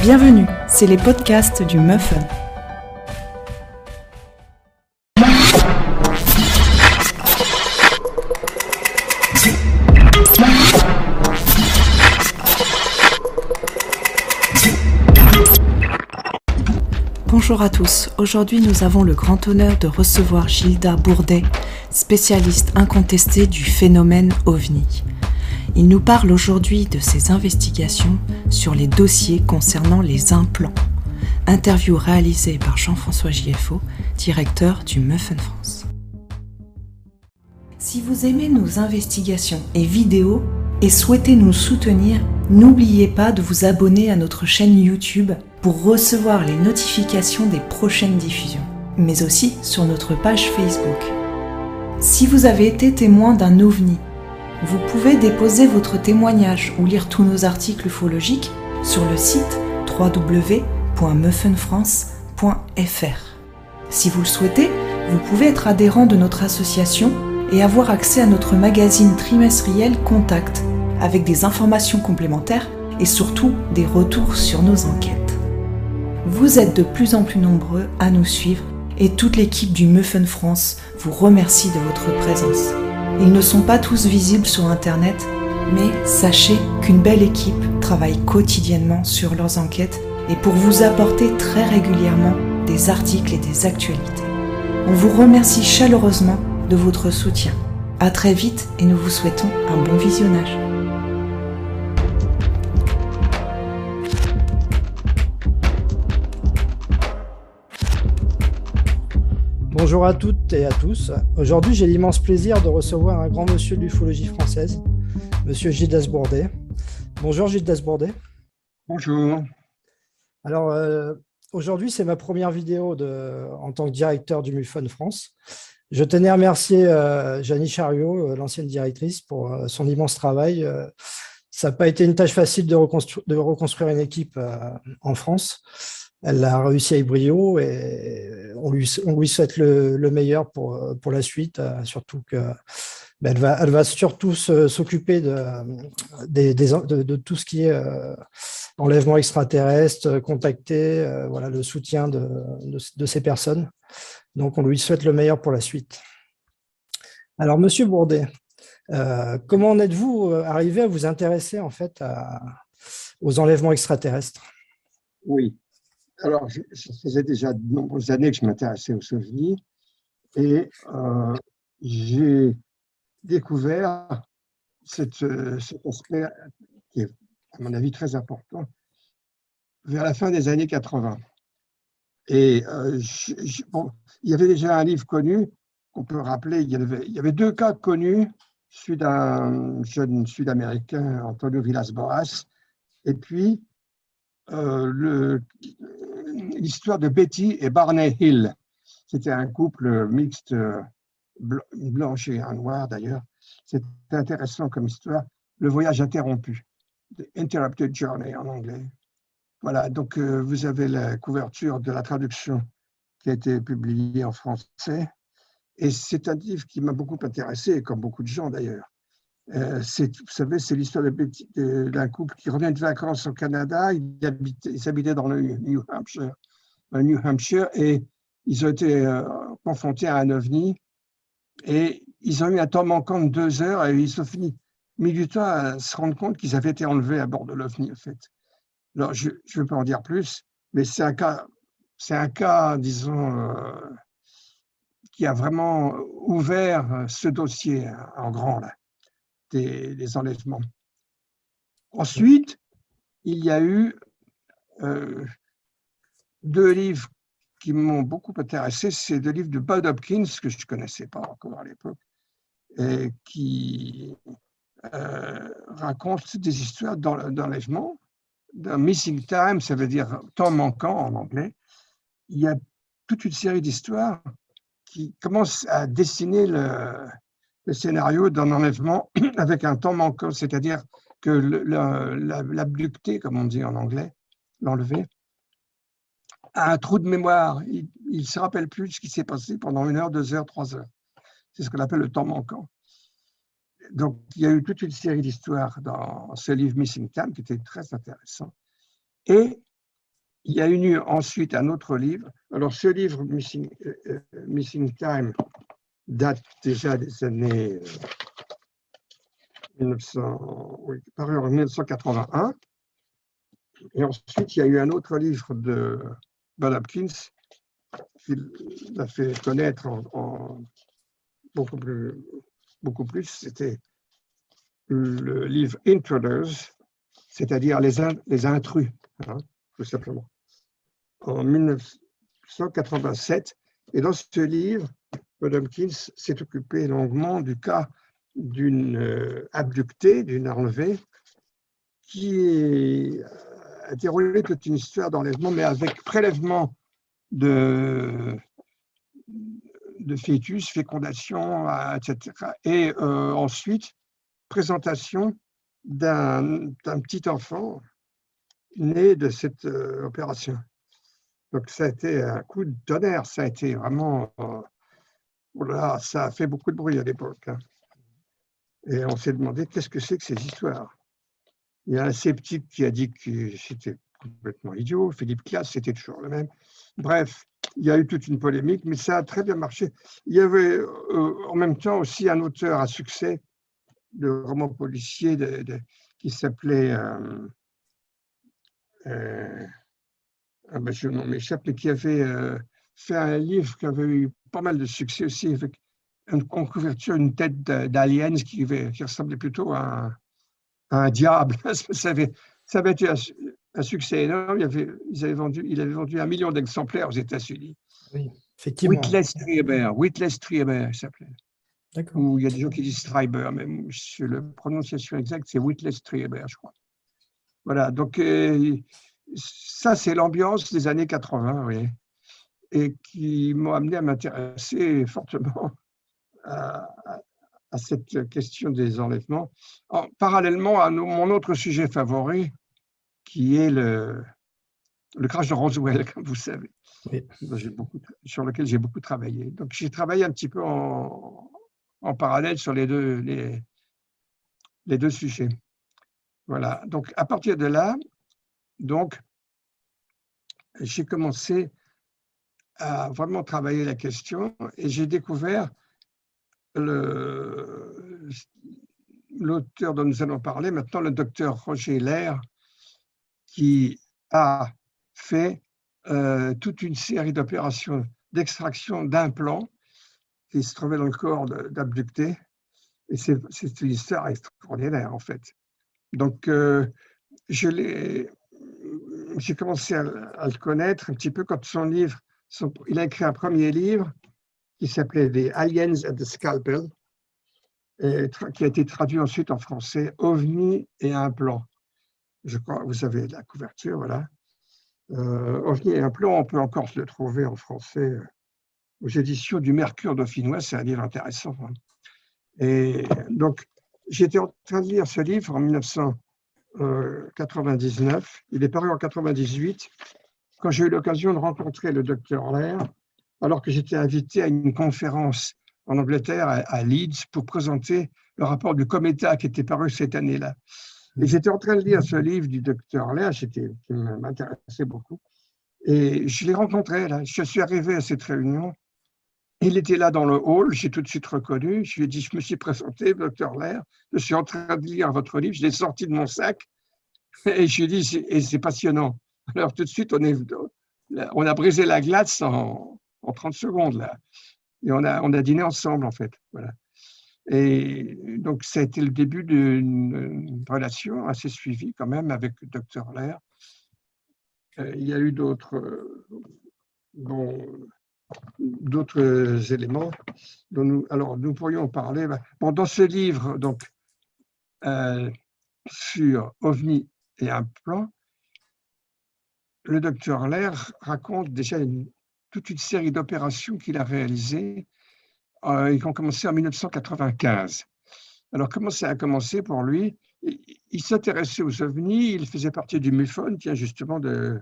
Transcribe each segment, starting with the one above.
Bienvenue, c'est les podcasts du Muffin. Bonjour à tous, aujourd'hui nous avons le grand honneur de recevoir Gilda Bourdet, spécialiste incontestée du phénomène OVNI. Il nous parle aujourd'hui de ses investigations sur les dossiers concernant les implants. Interview réalisée par Jean-François JFO, directeur du Muffin France. Si vous aimez nos investigations et vidéos et souhaitez nous soutenir, n'oubliez pas de vous abonner à notre chaîne YouTube pour recevoir les notifications des prochaines diffusions, mais aussi sur notre page Facebook. Si vous avez été témoin d'un ovni vous pouvez déposer votre témoignage ou lire tous nos articles ufologiques sur le site www.muffinfrance.fr. Si vous le souhaitez, vous pouvez être adhérent de notre association et avoir accès à notre magazine trimestriel Contact, avec des informations complémentaires et surtout des retours sur nos enquêtes. Vous êtes de plus en plus nombreux à nous suivre et toute l'équipe du Muffin France vous remercie de votre présence. Ils ne sont pas tous visibles sur Internet, mais sachez qu'une belle équipe travaille quotidiennement sur leurs enquêtes et pour vous apporter très régulièrement des articles et des actualités. On vous remercie chaleureusement de votre soutien. À très vite et nous vous souhaitons un bon visionnage. Bonjour à toutes et à tous. Aujourd'hui, j'ai l'immense plaisir de recevoir un grand monsieur de l'ufologie française, monsieur Gilles Dasbourdet. Bonjour Gilles Dasbourdet. Bonjour. Alors, euh, aujourd'hui, c'est ma première vidéo de, en tant que directeur du MUFON France. Je tenais à remercier euh, Janie Chariot, euh, l'ancienne directrice, pour son immense travail. ça n'a pas été une tâche facile de, de reconstruire une équipe en France elle a réussi avec brio et on lui, souhaite le, meilleur pour, pour la suite, euh, surtout que ben, elle, va, elle va surtout s'occuper de, de, tout ce qui est euh, enlèvement extraterrestre, contacter, euh, voilà, le soutien de, de, ces personnes. Donc on lui souhaite le meilleur pour la suite. Alors Monsieur Bourdet, comment en êtes-vous arrivé à vous intéresser en fait aux enlèvements extraterrestres? Oui, alors, ça faisait déjà de nombreuses années que je m'intéressais aux souvenirs et euh, j'ai découvert cet aspect qui est, à mon avis, très important vers la fin des années 80. Et euh, il y avait déjà un livre connu qu'on peut rappeler, il y, avait, deux cas connus, celui d'un jeune Sud-Américain, Antonio Villas-Boas, et puis euh, l'histoire de Betty et Barney Hill. C'était un couple mixte, euh, blanche et noir d'ailleurs. C'est intéressant comme histoire. Le voyage interrompu, Interrupted Journey en anglais. Voilà, donc euh, vous avez la couverture de la traduction qui a été publiée en français. Et c'est un livre qui m'a beaucoup intéressé, comme beaucoup de gens d'ailleurs. Euh, vous savez, c'est l'histoire d'un couple qui revient de vacances au Canada. Ils habitaient, dans le New Hampshire, New Hampshire et ils ont été euh, confrontés à un ovni. Et ils ont eu un temps manquant de deux heures et ils ont fini, mis du temps à se rendre compte qu'ils avaient été enlevés à bord de l'ovni, en fait. Alors, je ne veux pas en dire plus, mais c'est un cas, c'est un cas, disons, euh, qui a vraiment ouvert ce dossier en grand, là des, enlèvements. Ensuite, il y a eu euh, deux livres qui m'ont beaucoup intéressé. C'est deux livres de Bud Hopkins, que je ne connaissais pas encore à l'époque, qui euh, racontent des histoires d'enlèvement, d'un missing time, ça veut dire temps manquant en anglais. Il y a toute une série d'histoires qui commencent à dessiner le, le scénario d'un enlèvement avec un temps manquant, c'est-à-dire que l'abducté, comme on dit en anglais, l'enlevé, a un trou de mémoire. Il ne se rappelle plus de ce qui s'est passé pendant une heure, deux heures, trois heures. C'est ce qu'on appelle le temps manquant. Donc, il y a eu toute une série d'histoires dans ce livre Missing Time qui était très intéressant. Et il y a eu ensuite un autre livre. Alors, ce livre, Missing, euh, Missing Time, date déjà des années 1900, oui, paru en 1981. Et ensuite, il y a eu un autre livre de Bud Hopkins qui l'a fait connaître en, beaucoup plus. C'était le livre Intruders, c'est-à-dire les, les intrus, hein, tout simplement, en 1987. Et dans ce livre, Bud Hopkins s'est occupé longuement du cas d'une euh, abductée, d'une enlevée, qui déroulé toute une histoire d'enlèvement, mais avec prélèvement de, de fœtus, fécondation, etc. Et euh, ensuite, présentation d'un petit enfant né de cette euh, opération. Donc ça a été un coup de tonnerre, ça a été vraiment... voilà, ça a fait beaucoup de bruit à l'époque. Hein. Et on s'est demandé qu'est-ce que c'est que ces histoires. Il y a un sceptique qui a dit que c'était complètement idiot. Philippe Classe, c'était toujours le même. Bref, il y a eu toute une polémique, mais ça a très bien marché. Il y avait euh, en même temps aussi un auteur à succès de romans policiers qui s'appelait. Euh, euh, ah ben je m'échappe, mais qui avait euh, fait un livre qui avait eu pas mal de succès aussi avec une couverture, une tête d'aliens qui, qui, ressemblait plutôt à un, diable. ça, avait, ça avait été un, succès énorme. Il, avait, ils avaient vendu, il avait vendu un million d'exemplaires aux États-Unis. Oui, effectivement. Witless Trieber, Witless Trieber, il s'appelait. Ou il y a des gens qui disent Streiber, mais la prononciation exacte, c'est Witless Trieber, je crois. Voilà, donc euh, ça, c'est l'ambiance des années 80, oui, et qui m'ont amené à m'intéresser fortement à, cette question des enlèvements, parallèlement à mon autre sujet favori, qui est le, le crash de Roswell, comme vous savez, beaucoup, sur lequel j'ai beaucoup travaillé. Donc, j'ai travaillé un petit peu en, en parallèle sur les deux, les, les deux sujets. Voilà. Donc, à partir de là, donc, j'ai commencé à vraiment travailler la question et j'ai découvert l'auteur dont nous allons parler maintenant, le docteur Roger Lair, qui a fait euh, toute une série d'opérations d'extraction d'implants qui se trouvaient dans le corps d'abductés. Et c'est une histoire extraordinaire, en fait. Donc, euh, j'ai commencé à, à, le connaître un petit peu quand son livre, il a écrit un premier livre qui s'appelait The Aliens at the Scalpel, et qui a été traduit ensuite en français, OVNI et un plan. Je crois, vous avez la couverture, voilà. Euh, OVNI et un plan, on peut encore le trouver en français euh, aux éditions du Mercure dauphinois, c'est un livre intéressant. Hein. Et donc, j'étais en train de lire ce livre en 1999, il est paru en 98, quand j'ai eu l'occasion de rencontrer le docteur Lair, alors que j'étais invité à une conférence en Angleterre, à, Leeds, pour présenter le rapport du Cométa qui était paru cette année-là. Et j'étais en train de lire ce livre du docteur Léa, qui m'intéressait beaucoup. Et je l'ai rencontré là. Je suis arrivé à cette réunion. Il était là dans le hall, j'ai tout de suite reconnu. Je lui ai dit, je me suis présenté, docteur Lair, je suis en train de lire votre livre, je l'ai sorti de mon sac. Et je lui ai dit, et c'est passionnant. Alors tout de suite, on, est, on a brisé la glace en, en 30 secondes, là. Et on a, on a dîné ensemble, en fait. Voilà. Et donc, ça a été le début d'une relation assez suivie, quand même, avec le docteur Lair. Euh, il y a eu d'autres bon, d'autres éléments dont nous, alors, nous pourrions parler. Bon, dans ce livre, donc, euh, sur OVNI et un plan, le docteur Lair raconte déjà une, toute une série d'opérations qu'il a réalisées euh, et qui ont commencé en 1995. Alors, comment ça a commencé pour lui? Il, s'intéressait aux ovnis, il faisait partie du MUFON, qui est justement de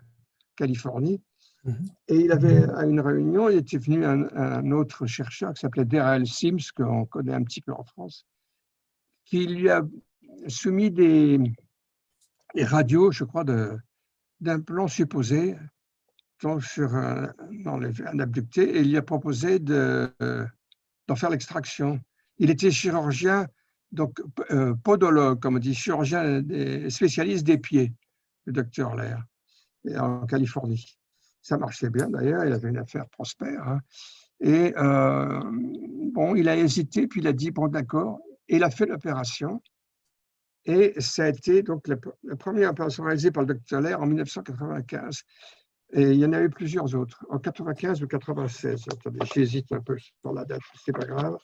Californie. Mhm. Et il avait, à une réunion, il était venu un, autre chercheur qui s'appelait Daryl Sims, qu'on connaît un petit peu en France, qui lui a soumis des, des radios, je crois, d'un plan supposé sur un, dans abducté et il lui a proposé d'en faire l'extraction. Il était chirurgien, donc podologue, comme on dit, chirurgien spécialiste des pieds, le docteur Lair, en Californie. Ça marchait bien d'ailleurs, il avait une affaire prospère. Hein. Et bon, il a hésité, puis il a dit bon, d'accord. Et il a fait l'opération. Et ça a été donc la, première opération réalisée par le docteur Lair en 1995. Et il y en a eu plusieurs autres, en 95 ou 96. Attendez, j'hésite un peu sur la date, c'est pas grave.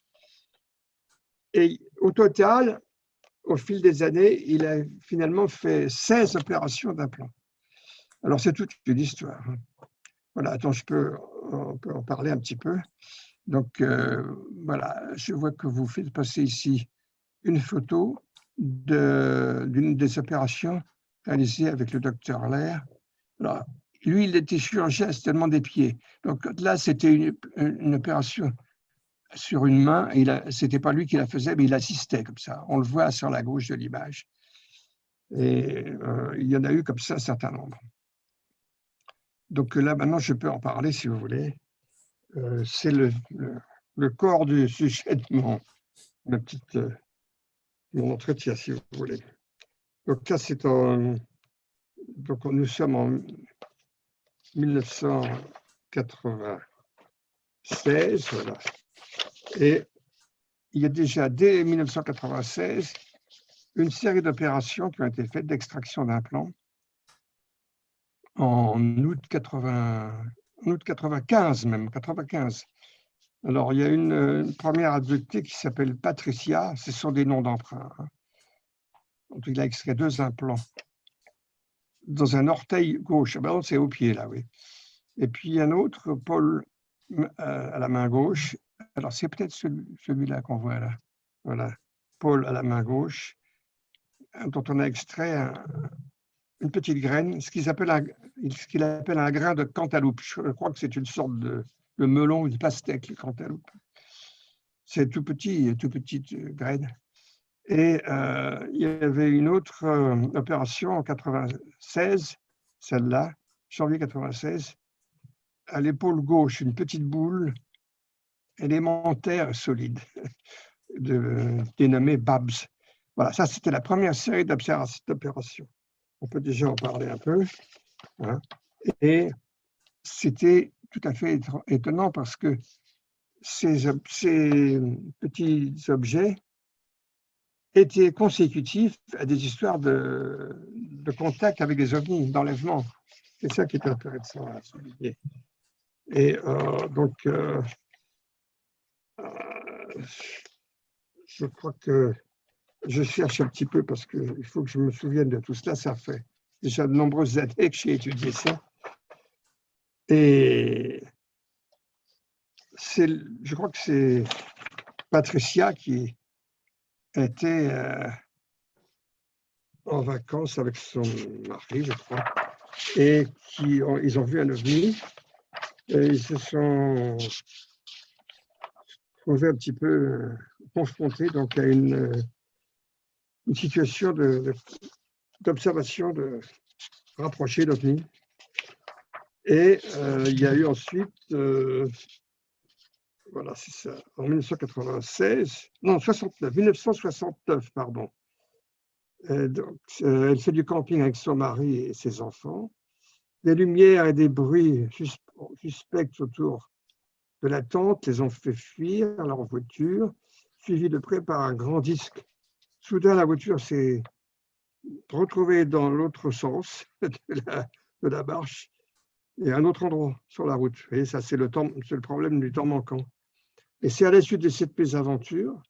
Et au total, au fil des années, il a finalement fait 16 opérations d'implant. Alors, c'est toute une histoire. Hein. Voilà, attends, je peux, on peut en parler un petit peu. Donc, euh, voilà, je vois que vous faites passer ici une photo d'une des opérations réalisées avec le docteur Lair. Alors, lui, il était chirurgien tellement des pieds. Donc là, c'était une, opération sur une main. Ce n'était pas lui qui la faisait, mais il assistait comme ça. On le voit sur la gauche de l'image. Et euh, il y en a eu comme ça un certain nombre. Donc là, maintenant, je peux en parler si vous voulez. Euh, c'est le, corps du sujet de mon, petite, euh, mon entretien, si vous voulez. Donc là, c'est en. Donc nous sommes en 1996, voilà. Et il y a déjà, dès 1996, une série d'opérations qui ont été faites d'extraction d'implants en août 80, août 95 même, 95. Alors, il y a une, première adoptée qui s'appelle Patricia, ce sont des noms d'emprunt. Hein. Il a extrait deux implants dans un orteil gauche. Ah ben, c'est au pied, là, oui. Et puis, un autre, Paul, euh, à la main gauche. Alors, c'est peut-être celui-là qu'on voit là. Voilà. Paul à la main gauche, dont on a extrait un, une petite graine, ce qu'il appelle, un, appelle un grain de cantaloupe. Je crois que c'est une sorte de, melon ou de pastèque, le cantaloupe. C'est tout petit, tout petite euh, graine. Et euh, il y avait une autre euh, opération en 96, celle-là, janvier 96, à l'épaule gauche, une petite boule élémentaire solide, de, dénommée BABS. Voilà, ça c'était la première série d'opérations on peut déjà en parler un peu. Hein. Et c'était tout à fait étonnant parce que ces, petits objets étaient consécutifs à des histoires de, contact avec des ovnis, d'enlèvement. C'est ça qui est intéressant à souligner. Et euh, donc, euh, euh, je crois que je cherche un petit peu parce qu'il faut que je me souvienne de tout cela. Ça fait déjà de nombreuses années que j'ai étudié ça. Et je crois que c'est Patricia qui était euh, en vacances avec son mari, je crois, et qui ils ont vu un ovni. Et ils se sont trouvés un petit peu euh, confrontés donc à une une situation d'observation de, rapprochée d'OVNI. Et euh, il y a eu ensuite, euh, voilà, c'est ça, en 1996, non, 69, 1969, pardon. donc, euh, elle fait du camping avec son mari et ses enfants. Des lumières et des bruits suspects autour de la tente les ont fait fuir leur voiture, suivis de près par un grand disque Soudain, la voiture s'est retrouvée dans l'autre sens de la, marche et à un autre endroit sur la route. Et ça, c'est le problème du temps manquant. Et c'est à la suite de cette mésaventure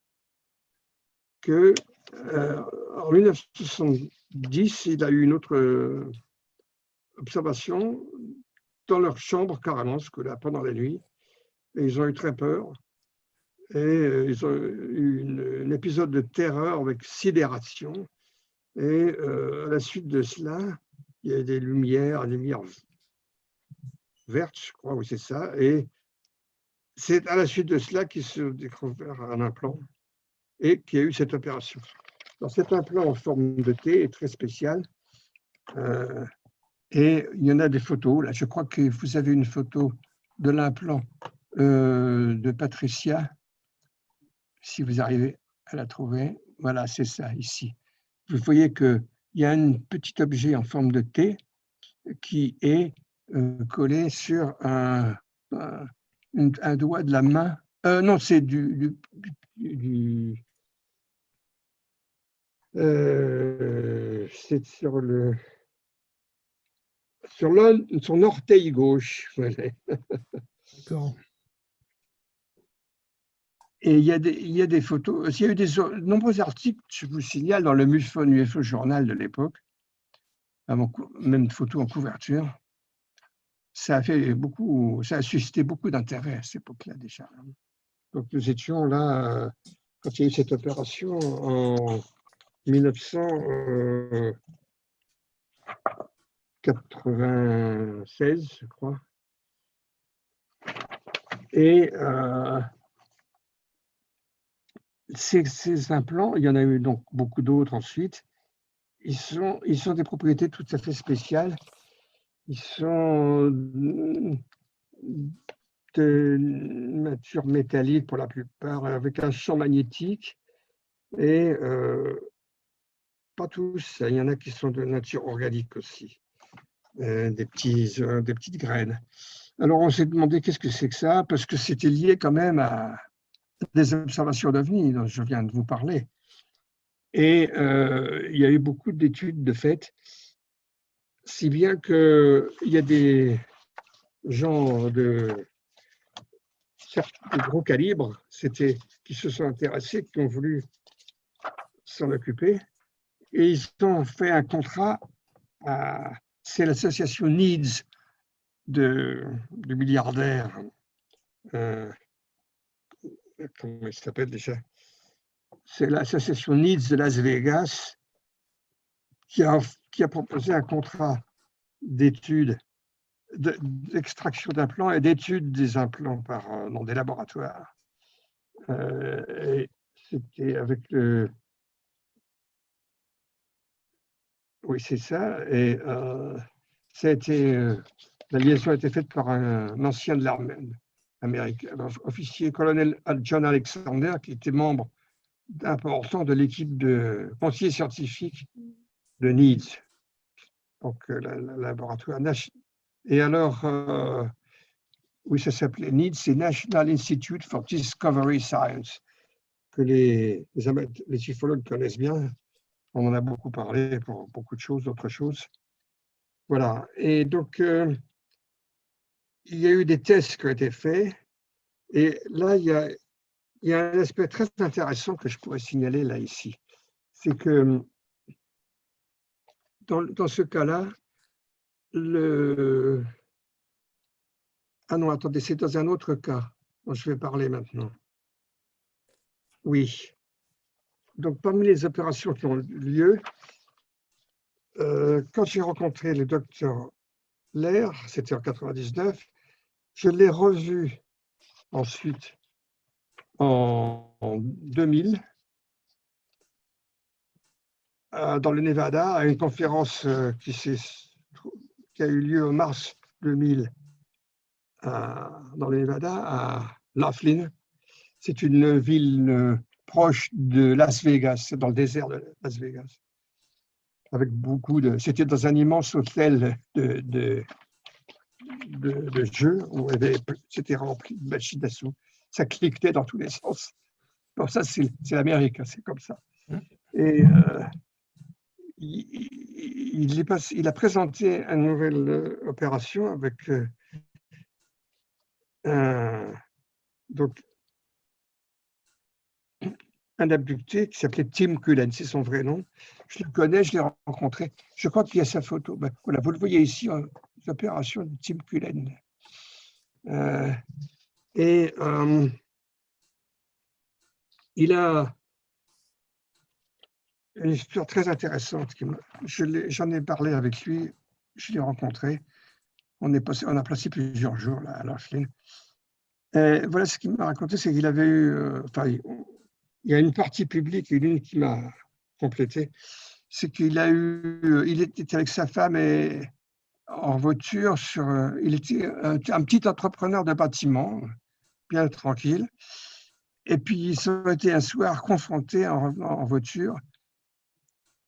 que, euh, en 1970, il a eu une autre euh, observation dans leur chambre, carrément, là, pendant la nuit. Et ils ont eu très peur et euh, ils ont eu un épisode de terreur avec sidération. Et à la suite de cela, il y a des lumières, lumières vertes, je crois, oui, c'est ça. Et c'est à la suite de cela qu'ils se découvert un implant et qu'il y a eu cette opération. Alors, cet implant en forme de T est très spécial. Euh, Et il y en a des photos. Là, je crois que vous avez une photo de l'implant euh, de Patricia, si vous arrivez à la trouver. Voilà, c'est ça ici. Vous voyez qu'il y a un petit objet en forme de T qui est euh, collé sur un, doigt de la main. Euh, non, c'est du, du, euh, c'est sur le sur son orteil gauche. D'accord. Et il y, a des, il y a des photos, il y a eu des nombreux articles, je vous signale, dans le MUFON UFO Journal de l'époque, même photos en couverture. Ça a suscité beaucoup d'intérêt à cette époque-là déjà. Donc nous étions là, quand il y a eu cette opération en 1996, je crois. Et euh, ces, implants, il y en a eu donc beaucoup d'autres ensuite, ils sont, ils sont des propriétés tout à fait spéciales. Ils sont de nature métallique pour la plupart, avec un champ magnétique. Et euh, pas tous, il y en a qui sont de nature organique aussi, euh, des, petits, euh, des petites graines. Alors on s'est demandé qu'est-ce que c'est que ça, parce que c'était lié quand même à, des observations d'avenir dont je viens de vous parler. Et euh, il y a eu beaucoup d'études de fait, si bien qu'il y a des gens de, de gros calibre qui se sont intéressés, qui ont voulu s'en occuper, et ils ont fait un contrat à, c'est l'association Needs de, de milliardaires euh, comment il s'appelle déjà? C'est l'association NIDS de Las Vegas qui a, qui a proposé un contrat d'études, d'extraction d'implants et d'études des implants par, euh, dans des laboratoires. Euh, c'était avec le. Oui, c'est ça. Et euh, ça a été, la liaison a été faite par un ancien de l'armée, américain, officier colonel John Alexander, qui était membre important de l'équipe de conseillers scientifiques de NIDS, donc euh, le laboratoire Et alors, euh, oui, ça s'appelait NIDS, c'est National Institute for Discovery Science, que les, les, les connaissent bien. On en a beaucoup parlé pour beaucoup de choses, d'autres choses. Voilà. Et donc, euh, il y a eu des tests qui ont été faits. Et là, il y a, il y a un aspect très intéressant que je pourrais signaler là, ici. C'est que dans, ce cas-là, le... Ah non, attendez, c'est dans un autre cas dont je vais parler maintenant. Oui. Donc, parmi les opérations qui ont lieu, euh, quand j'ai rencontré le docteur Lair, c'était en 99, je l'ai revu ensuite en 2000 euh, dans le Nevada à une conférence euh, qui, qui a eu lieu en mars 2000 euh, dans le Nevada à Laughlin. C'est une ville proche de Las Vegas, dans le désert de Las Vegas avec beaucoup de. C'était dans un immense hôtel de, de, de, jeux où c'était rempli de machines d'assaut. Ça cliquait dans tous les sens. Bon, ça, c'est l'Amérique, hein, c'est comme ça. Hein? Et euh, il, a présenté une nouvelle euh, opération avec euh, un, donc, un abducté qui s'appelait Tim Cullen, c'est son vrai nom. Je le connais, je l'ai rencontré. Je crois qu'il y a sa photo. Ben, voilà, vous le voyez ici, hein, opérations de Tim Cullen. Euh, et euh, il a une histoire très intéressante. J'en ai, parlé avec lui, je l'ai rencontré. On, est passé, on a passé plusieurs jours là, à Laughlin. Et voilà ce qu'il m'a raconté, c'est qu'il avait eu, euh, enfin, il y a une partie publique et une qui m'a complété, c'est qu'il a eu, il était avec sa femme et en voiture sur. euh, Il était un, un petit entrepreneur de bâtiment, bien tranquille. Et puis, ils ont été un soir confrontés en revenant en voiture,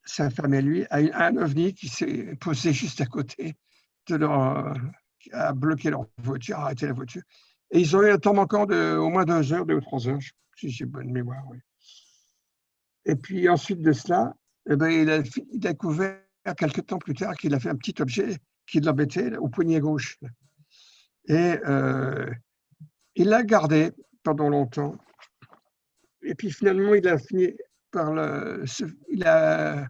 sa femme et lui, à, une- un ovni qui s'est posé juste à côté de leur. a bloqué leur voiture, a arrêté la voiture. Et ils ont eu un temps manquant de au moins deux heures, deux ou trois heures, si j'ai bonne mémoire. Et puis ensuite de cela, eh ben, il, a, découvert quelques temps plus tard qu'il a fait un petit objet qui l'embêtait au poignet gauche. Et euh, il l'a gardé pendant longtemps. Et puis finalement, il a fini par le. Il a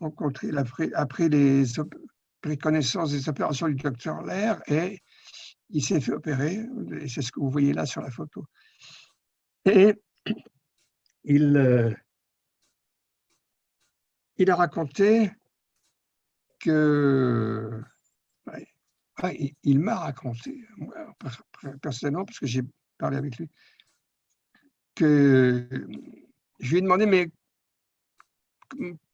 rencontré, il a pris, appris les, des opérations du docteur Lair et il s'est fait opérer. C'est ce que vous voyez là sur la photo. Et il, euh, il a raconté que. il- il m'a raconté, moi, per- per- personnellement, parce que j'ai parlé avec lui, que je lui ai demandé, mais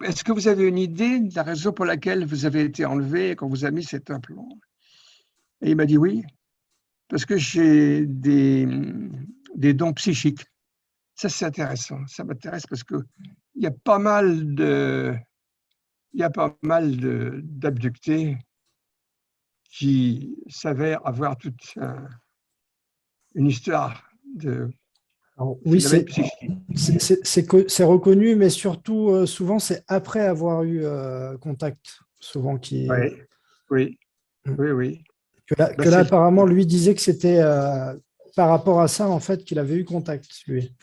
est-ce que vous avez une idée de la raison pour laquelle vous avez été enlevé et qu'on vous a mis cet implant? Et il m'a dit oui, parce que j'ai des, dons psychiques. Ça, c'est intéressant. Ça m'intéresse parce que il y a pas mal de, il y a pas mal d'abductés qui s'avèrent avoir toute un- une histoire de Alors, oui, c'est reconnu, mais surtout, euh, souvent, c'est après avoir eu euh, contact, souvent qui. Oui, oui, Mm. oui, oui. Que là, Bah, que là, c'est- apparemment, lui disait que c'était euh, par rapport à ça, en fait, qu'il avait eu contact, lui.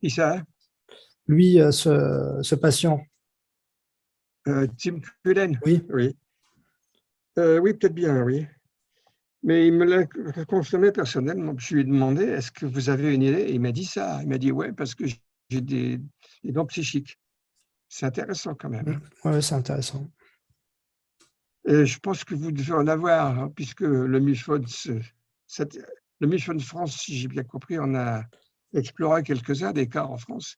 Qui ça? Lui, ce, ce patient. Tim Cullen? Oui. Oui. Oui, peut-être bien, oui. Mais il me l'a confirmé personnellement. Je lui ai demandé est-ce que vous avez une idée? Et il m'a dit ça. Il m'a dit ouais, parce que j'ai des, des dons psychiques. C'est intéressant quand même. Mm. Ouais, c'est intéressant. Et je pense que vous devez en avoir, hein, puisque le MUFON, le MUFON France, si j'ai bien compris, on a exploré quelques-uns des cas en France.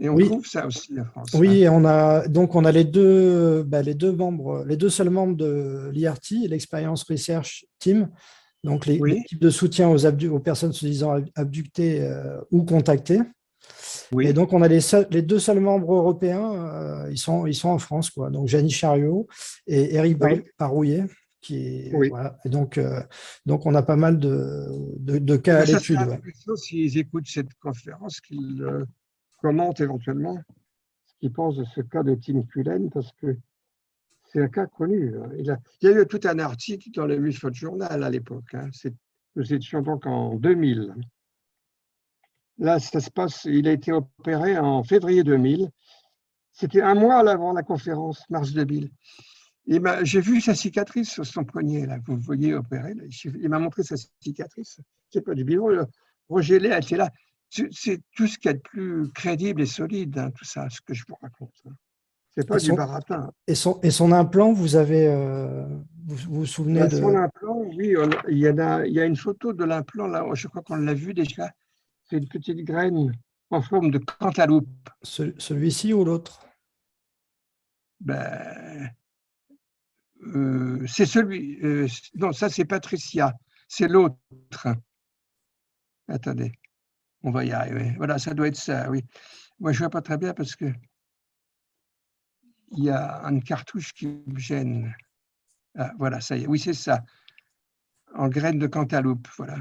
Et on Oui. trouve ça aussi en France. Oui, on a donc on a les deux, bah, les deux membres, les deux seuls membres de l'IRT, l'Experience Research Team, donc les- Oui. l'équipe de soutien aux, abdu- aux personnes se disant ab- abductées euh, ou contactées. Oui. Et donc on a les, seuls- les deux seuls membres européens, euh, ils sont ils sont en France quoi. Donc Janie Chariot et Eric Oui. Parouillet. Qui, Oui. voilà. Et donc, euh, donc, on a pas mal de, de, de cas à Mais l'étude. ouais. s'ils écoutent cette conférence, qu'ils commentent éventuellement ce qu'ils pensent de ce cas de Tim Cullen, parce que c'est un cas connu. Il, a, y a eu tout un article dans le MUFON Journal à l'époque. hein. Nous étions donc en 2000. Là, ça se passe, il a été opéré en février 2000. C'était un mois avant la conférence, mars 2000. Il m'a- J'ai vu sa cicatrice sur son poignet, là, vous voyez opéré. là. Il m'a montré sa cicatrice. C'est pas du le- Roger Lay était là. C'est tout ce qu'il y a de plus crédible et solide, hein, tout ça, ce que je vous raconte. hein. C'est pas Et du son- baratin. Et son, et son implant, vous avez, euh, vous, vous vous souvenez Là, de. Son implant, oui, on il y, a, il y a une photo de l'implant, là, je crois qu'on l'a vu déjà. C'est une petite graine en forme de cantaloupe. Ce- Celui-ci ou l'autre? Ben, euh, c'est celui. euh, non, ça, c'est Patricia. C'est l'autre. Attendez. On va y arriver. Voilà, ça doit être ça, oui. Moi, je ne vois pas très bien parce que il y a une cartouche qui me gêne. Ah, voilà, ça y est. Oui, c'est ça. En graines de cantaloupe, voilà.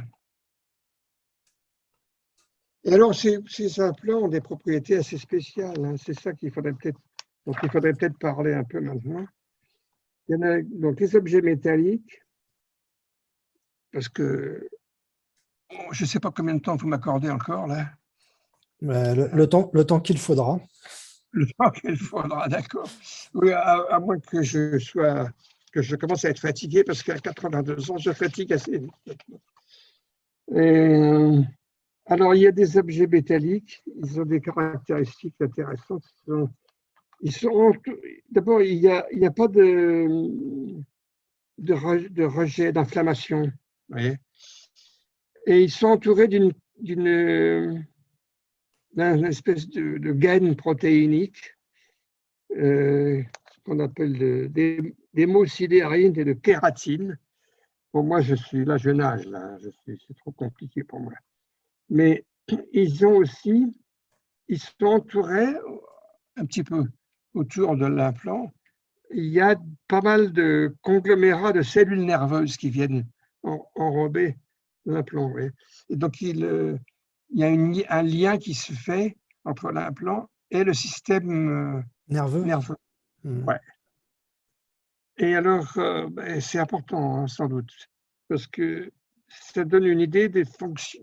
Et alors, ces, implants ont des propriétés assez spéciales. hein. C'est ça qu'il faudrait peut-être donc, il faudrait peut-être parler un peu maintenant. Il y en a donc les objets métalliques, parce que je ne sais pas combien de temps vous m'accordez encore là. Euh, le, le temps, le temps qu'il faudra. Le temps qu'il faudra, d'accord. Oui, à, à moins que je sois, que je commence à être fatigué, parce qu'à 82 ans, je fatigue assez vite. Et, euh, alors, il y a des objets métalliques, ils ont des caractéristiques intéressantes. Ils sont- d'abord, il n'y a, a pas de, de, de rejet, d'inflammation. voyez. Et ils sont entourés d'une espèce de, gaine protéinique euh, qu'on appelle de- des, d'hémosidérine et de kératine. Pour moi, je suis là, je nage, là, c'est trop compliqué pour moi. Mais ils ont aussi, ils sont entourés un petit peu autour de l'implant. Il y a pas mal de conglomérats de cellules nerveuses qui viennent enrober l'implant. Et donc, il, euh, il y a un lien qui se fait entre l'implant et le système euh, nerveux. nerveux. Mmh. Ouais. Et alors, euh, ben, c'est important, hein, sans doute, parce que ça donne une idée des,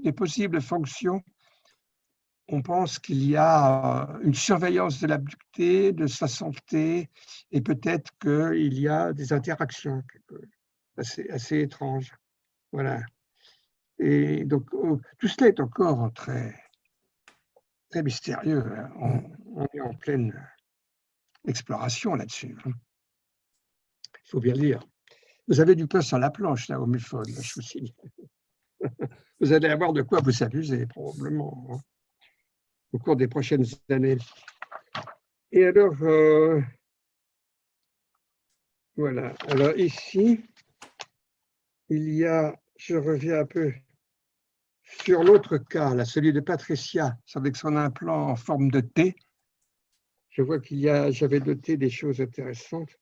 des possibles fonctions. On pense qu'il y a une surveillance de l'abducté, de sa santé, et peut-être qu'il y a des interactions assez, assez étranges. Voilà. Et donc, oh, tout cela est encore très, très mystérieux. Hein. On, est en pleine exploration là-dessus. Hein. Il faut bien dire. Vous avez du pain sur la planche, là, au Mufon, je vous signe. Vous allez avoir de quoi vous amuser, probablement, hein, au cours des prochaines années. Et alors, euh, voilà. Alors ici, il y a, je reviens un peu sur l'autre cas, là, celui de Patricia, avec son implant en forme de T, je vois qu'il y a, j'avais noté des choses intéressantes.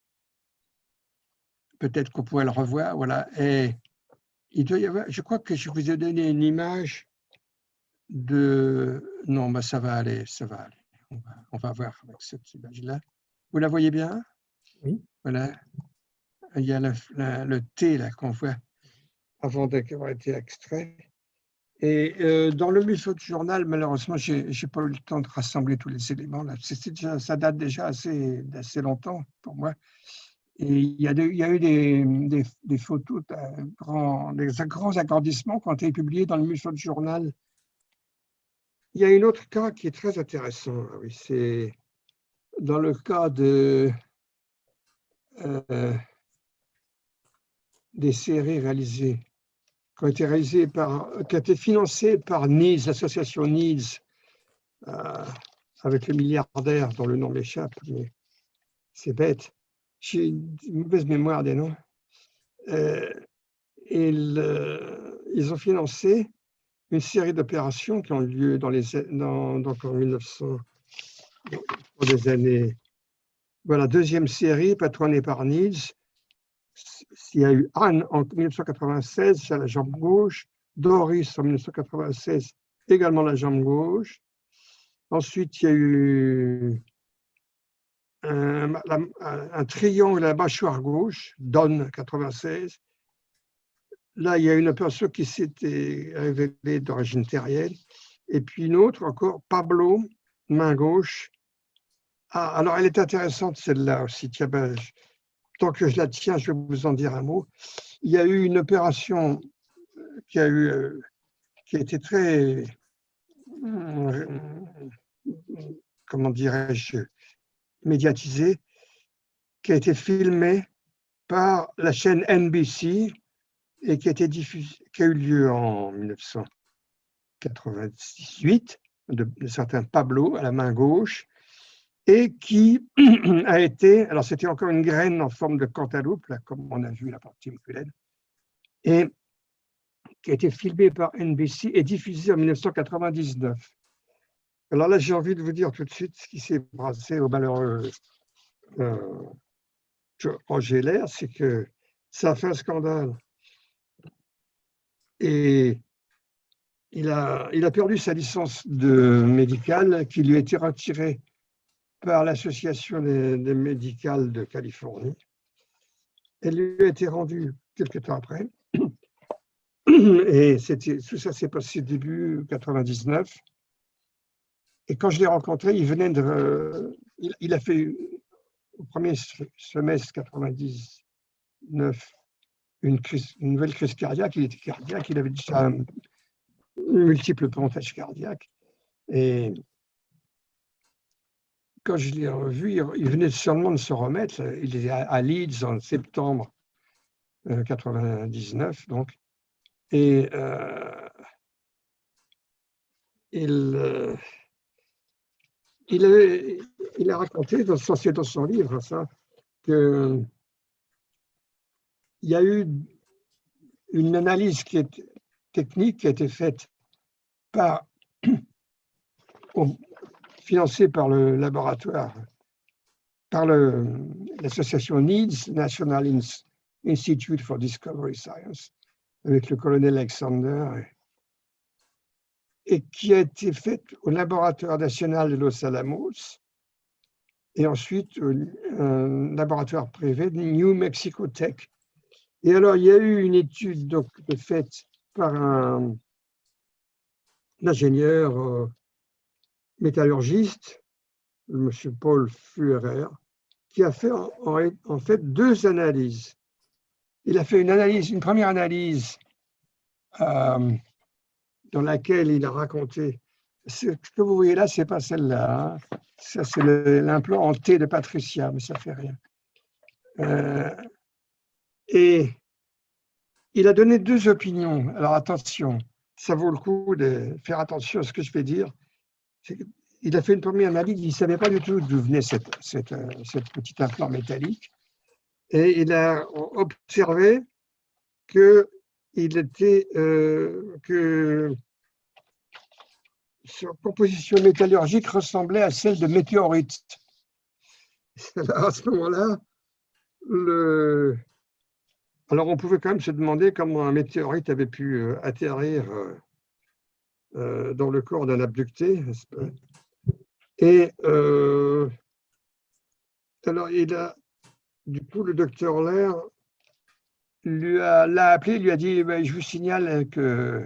Peut-être qu'on pourrait le revoir, voilà. Et il doit y avoir, je crois que je vous ai donné une image de, non, bah ça va aller, ça va aller. On va, voir avec cette image-là. Vous la voyez bien? Oui. Voilà. Il y a le, le T là qu'on voit avant d'avoir été extrait. Et euh, dans le musée du journal, malheureusement, je n'ai pas eu le temps de rassembler tous les éléments. Ça date déjà assez, assez longtemps pour moi. Et il y a, eu des, photos, des grands agrandissements qui ont été publiés dans le musée du journal. Il y a un autre cas qui est très intéressant. Ah oui, c'est dans le cas de, euh, des séries réalisées qui été a été financé par NIDS, l'association NIDS, euh, avec le milliardaire dont le nom m'échappe, mais c'est bête. J'ai une mauvaise mémoire des noms. Euh, ils ont financé une série d'opérations qui ont lieu dans les, dans, donc en 1900, pour des années. Voilà, deuxième série, patronnée par NIDS, il y a eu Anne en 1996 sur la jambe gauche, Doris en 1996 également la jambe gauche. Ensuite, il y a eu un, triangle à la mâchoire gauche, Don 96. Là, il y a une personne qui s'était révélée d'origine terrienne. Et puis une autre encore, Pablo, main gauche. Ah, alors elle est intéressante celle-là aussi. Tiens, ben, tant que je la tiens, je vais vous en dire un mot. Il y a eu une opération qui a, eu, euh, qui a été très, comment dirais-je, médiatisée, qui a été filmée par la chaîne NBC et qui a, eu lieu en 1998 de, de certain Pablo à la main gauche et qui a été, alors c'était encore une graine en forme de cantaloupe, là, comme on a vu la partie musculaire, et qui a été filmé par NBC et diffusé en 1999. Alors là, j'ai envie de vous dire tout de suite ce qui s'est passé au malheureux euh, Roger Lair, c'est que ça a fait un scandale. Et il a, il a perdu sa licence de médicale qui lui a été retirée par l'Association des, médicales de Californie. Elle lui a été rendue quelques temps après. Et tout ça s'est passé début 99. Et quand je l'ai rencontré, il venait de. Il, a fait au premier semestre 99 une, crise, une nouvelle crise cardiaque. Il était cardiaque, il avait déjà multiples pontages cardiaques. Et quand je l'ai revu, il venait seulement de se remettre. Il est à Leeds en septembre 99, euh, donc. Et euh, il, euh, il, a raconté dans son, dans son livre ça, que il y a eu une analyse qui est technique qui a été faite par, financée par le laboratoire, par l'association NEEDS, National Institute for Discovery Science, avec le colonel Alexander, et qui a été faite au laboratoire national de Los Alamos, et ensuite un laboratoire privé de New Mexico Tech. Et alors, il y a eu une étude donc, faite par un, ingénieur euh, métallurgiste, M. Paul Fuhrer, qui a fait en, fait deux analyses. Il a fait une analyse, une première analyse euh, dans laquelle il a raconté. Ce que vous voyez là, c'est pas celle-là. Hein. Ça, c'est l'implant en T de Patricia, mais ça fait rien. Euh, et il a donné deux opinions. Alors attention, ça vaut le coup de faire attention à ce que je vais dire. Il a fait une première analyse, il ne savait pas du tout d'où venait cette, cette, petite implant métallique. Et il a observé que euh, sa composition métallurgique ressemblait à celle de météorites. à ce moment-là, alors on pouvait quand même se demander comment un météorite avait pu euh, atterrir euh, dans le corps d'un abducté. Et alors il a, du coup, le docteur Lair l'a appelé, lui a dit ben, Je vous signale que,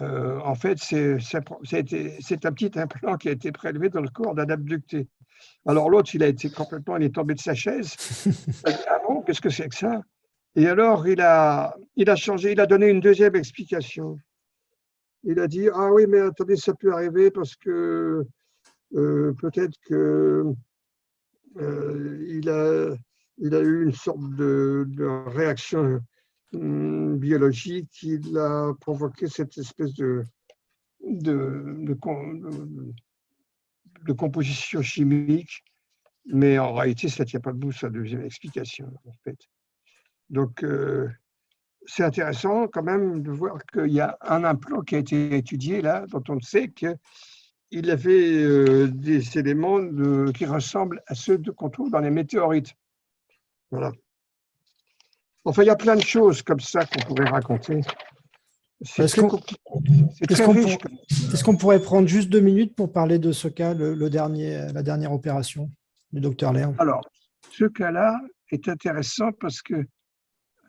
euh, en fait, c'est un petit implant qui a été prélevé dans le corps d'un abducté. Alors l'autre, il a été complètement, il est tombé de sa chaise. Il a dit, ah bon, qu'est-ce que c'est que ça? Et alors, il a, il a changé, il a donné une deuxième explication. Il a dit Ah oui, mais attendez, ça peut arriver parce que euh, peut-être que euh, il a il a eu une sorte de, réaction hum, biologique qui a provoqué cette espèce de, de, de, composition chimique, mais en réalité, ça ne tient pas debout sa deuxième explication. Donc, euh, c'est intéressant quand même de voir qu'il y a un implant qui a été étudié là, dont on sait qu'il avait euh, des éléments qui ressemblent à ceux qu'on trouve dans les météorites. Voilà. Enfin, il y a plein de choses comme ça qu'on pourrait raconter. Est-ce qu'on pourrait prendre juste deux minutes pour parler de ce cas, le, dernier, la dernière opération du docteur Léon? Alors, ce cas-là est intéressant parce que,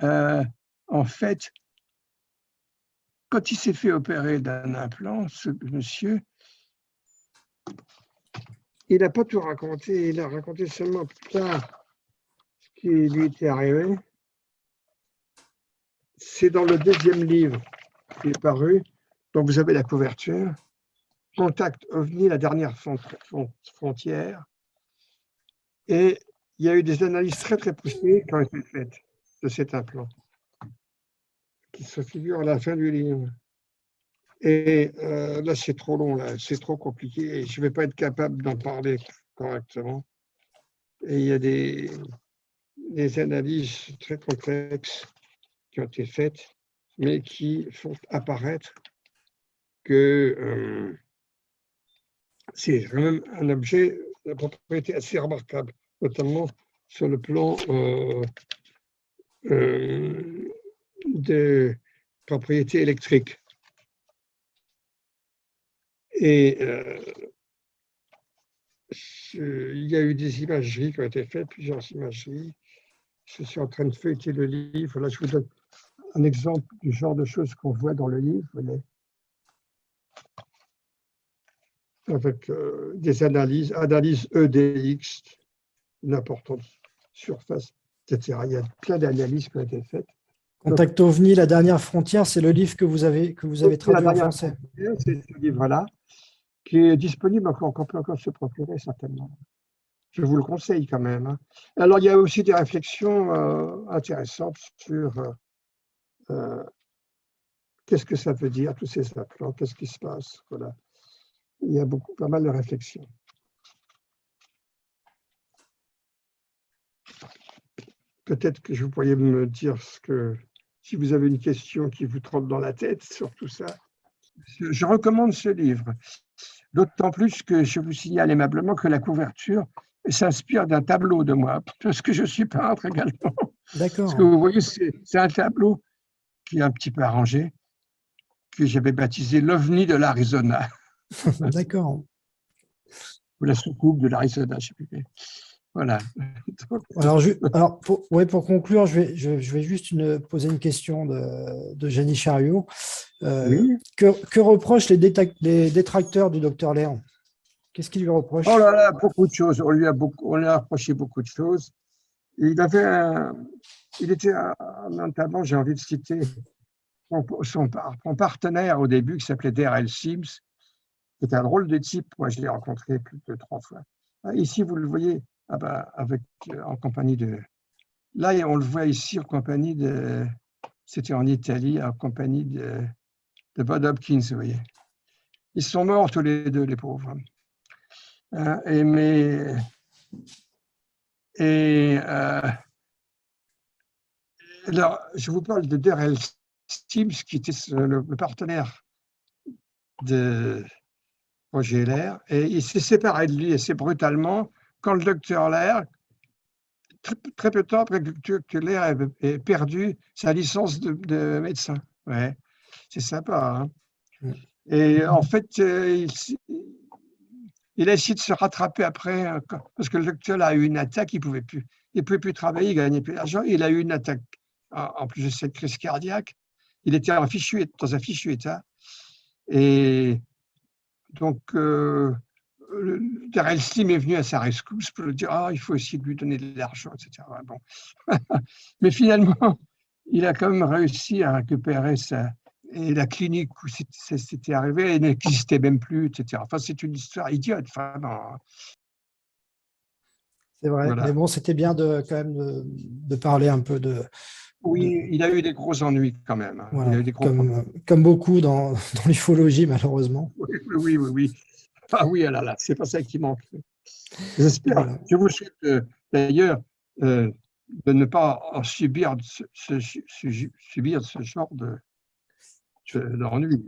euh, en fait, quand il s'est fait opérer d'un implant, ce monsieur, il n'a pas tout raconté, il a raconté seulement plein qui lui était arrivé, c'est dans le deuxième livre qui est paru. Donc vous avez la couverture. Contact OVNI, la dernière frontière. Et il y a eu des analyses très très poussées qui ont été faites de cet implant, qui se figure à la fin du livre. Et euh, là, c'est trop long, là, c'est trop compliqué, et je ne vais pas être capable d'en parler correctement. Et il y a des, analyses très complexes qui ont été faites, mais qui font apparaître que euh, c'est quand même un objet de propriété assez remarquable, notamment sur le plan euh, de propriété électrique. Et il y a eu des imageries qui ont été faites, plusieurs imageries, je suis en train de feuilleter le livre. Là, je vous donne un exemple du genre de choses qu'on voit dans le livre. Avec euh, des analyses, analyses EDX, une importante surface, etc. Il y a plein d'analyses qui ont été faites. Contact OVNI, la dernière frontière, c'est le livre que vous avez, que vous avez traduit en français. C'est ce livre-là, qui est disponible encore, qu'on peut encore se procurer certainement je vous le conseille quand même. Hein. Alors, il y a aussi des réflexions euh, intéressantes sur euh, euh, qu'est-ce que ça veut dire, tous ces implants, qu'est-ce qui se passe. Voilà. Il y a beaucoup, pas mal de réflexions. peut-être que vous pourriez me dire ce que, si vous avez une question qui vous trotte dans la tête sur tout ça. Je recommande ce livre, d'autant plus que je vous signale aimablement que la couverture s'inspire d'un tableau de moi, parce que je suis peintre également. D'accord. Ce que vous voyez, c'est un tableau qui est un petit peu arrangé, que j'avais baptisé l'OVNI de l'Arizona. D'accord. Ou la soucoupe de l'Arizona, je ne sais plus. Voilà. Alors, alors pour, ouais, pour conclure, je vais, je, vais juste une, poser une question de, de Jenny Chariot. Euh, que, que, reprochent les, les, détracteurs du docteur Léon? Qu'est-ce qu'ils lui reprochent Oh là là, beaucoup de choses. On lui a, beaucoup, on lui a reproché beaucoup de choses. Il avait un, il était notamment, j'ai envie de citer son, son, partenaire au début qui s'appelait Daryl Sims, qui était un drôle de type. Moi, je l'ai rencontré plus de trois fois. Ah, ici, vous le voyez, ah bah, avec, euh, en compagnie de. Là, on le voit ici en compagnie de. C'était en Italie, en compagnie de, de Bob Hopkins, vous voyez. Ils sont morts tous les deux, les pauvres. Euh, et mais. Et. Euh, alors, je vous parle de Daryl Sims, qui était le partenaire de Roger Lair, et il s'est séparé de lui assez brutalement Lair, très, peu de temps après que Lair ait perdu sa licence de, médecin. Ouais, c'est sympa. Hein. et en fait, euh, il, a essayé de se rattraper après, euh, parce que le docteur a eu une attaque, il ne pouvait plus. Il pouvait plus travailler, il gagnait plus d'argent. Il a eu une attaque, en plus de cette crise cardiaque. Il était dans un fichu état. Et donc, euh, Darrell Slim est venu à sa rescousse pour lui dire Ah, il faut aussi lui donner de l'argent, etc. Bon. Mais finalement, il a quand même réussi à récupérer sa. Et la clinique où c'était arrivé, elle n'existait même plus, etc. Enfin, c'est une histoire idiote, vraiment. C'est vrai, mais bon, c'était bien de, quand même de, parler un peu de, oui, il a eu des gros ennuis quand même. Comme, beaucoup dans, dans l'ufologie, malheureusement. Oui, oui, oui, oui. Ah oui, ah là là, c'est pas ça qui manque. J'espère. Je vous souhaite euh, d'ailleurs euh, de ne pas subir ce, subir ce genre de, d'ennui.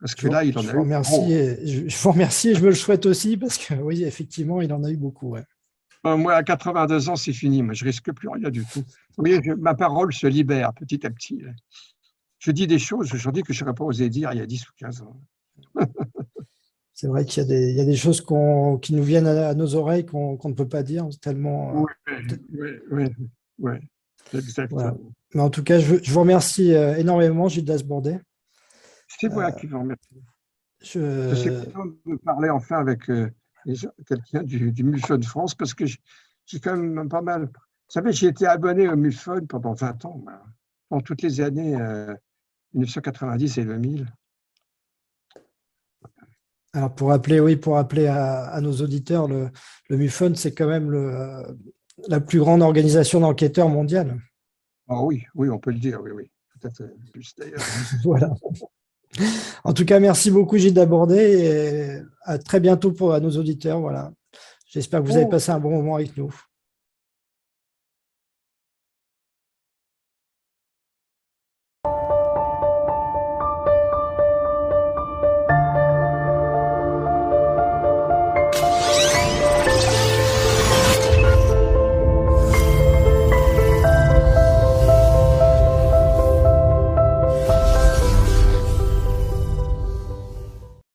Parce que là, il en a eu. Remercie je, vous remercie et je me le souhaite aussi parce que oui, effectivement, il en a eu beaucoup. Moi, à 82 ans, c'est fini. Moi, je risque plus rien du tout. Vous voyez, ma parole se libère petit à petit. Je dis des choses aujourd'hui que je n'aurais pas osé dire il y a 10 ou 15 ans. C'est vrai qu'il y, a des choses qui nous viennent à, nos oreilles qu'on ne peut pas dire, tellement. Oui, oui, oui, exactement. Mais en tout cas, je, vous remercie euh, énormément, Gilles Dasbordet. C'est moi euh, qui vous remercie. Je, suis content de parler enfin avec euh, quelqu'un du, du MUFON France parce que j'ai quand même pas mal. Vous savez, j'ai été abonné au MUFON pendant 20 ans, pendant toutes les années 1990 et 2000. Alors pour rappeler, oui, pour rappeler à, nos auditeurs, le, MUFON, c'est quand même la plus grande organisation d'enquêteurs mondiale. Ah oui, oui, on peut le dire, oui, oui. Plus d'ailleurs. voilà. En tout cas, merci beaucoup Gilles d'aborder et à très bientôt pour à nos auditeurs. Voilà. J'espère que vous avez oh. passé un bon moment avec nous.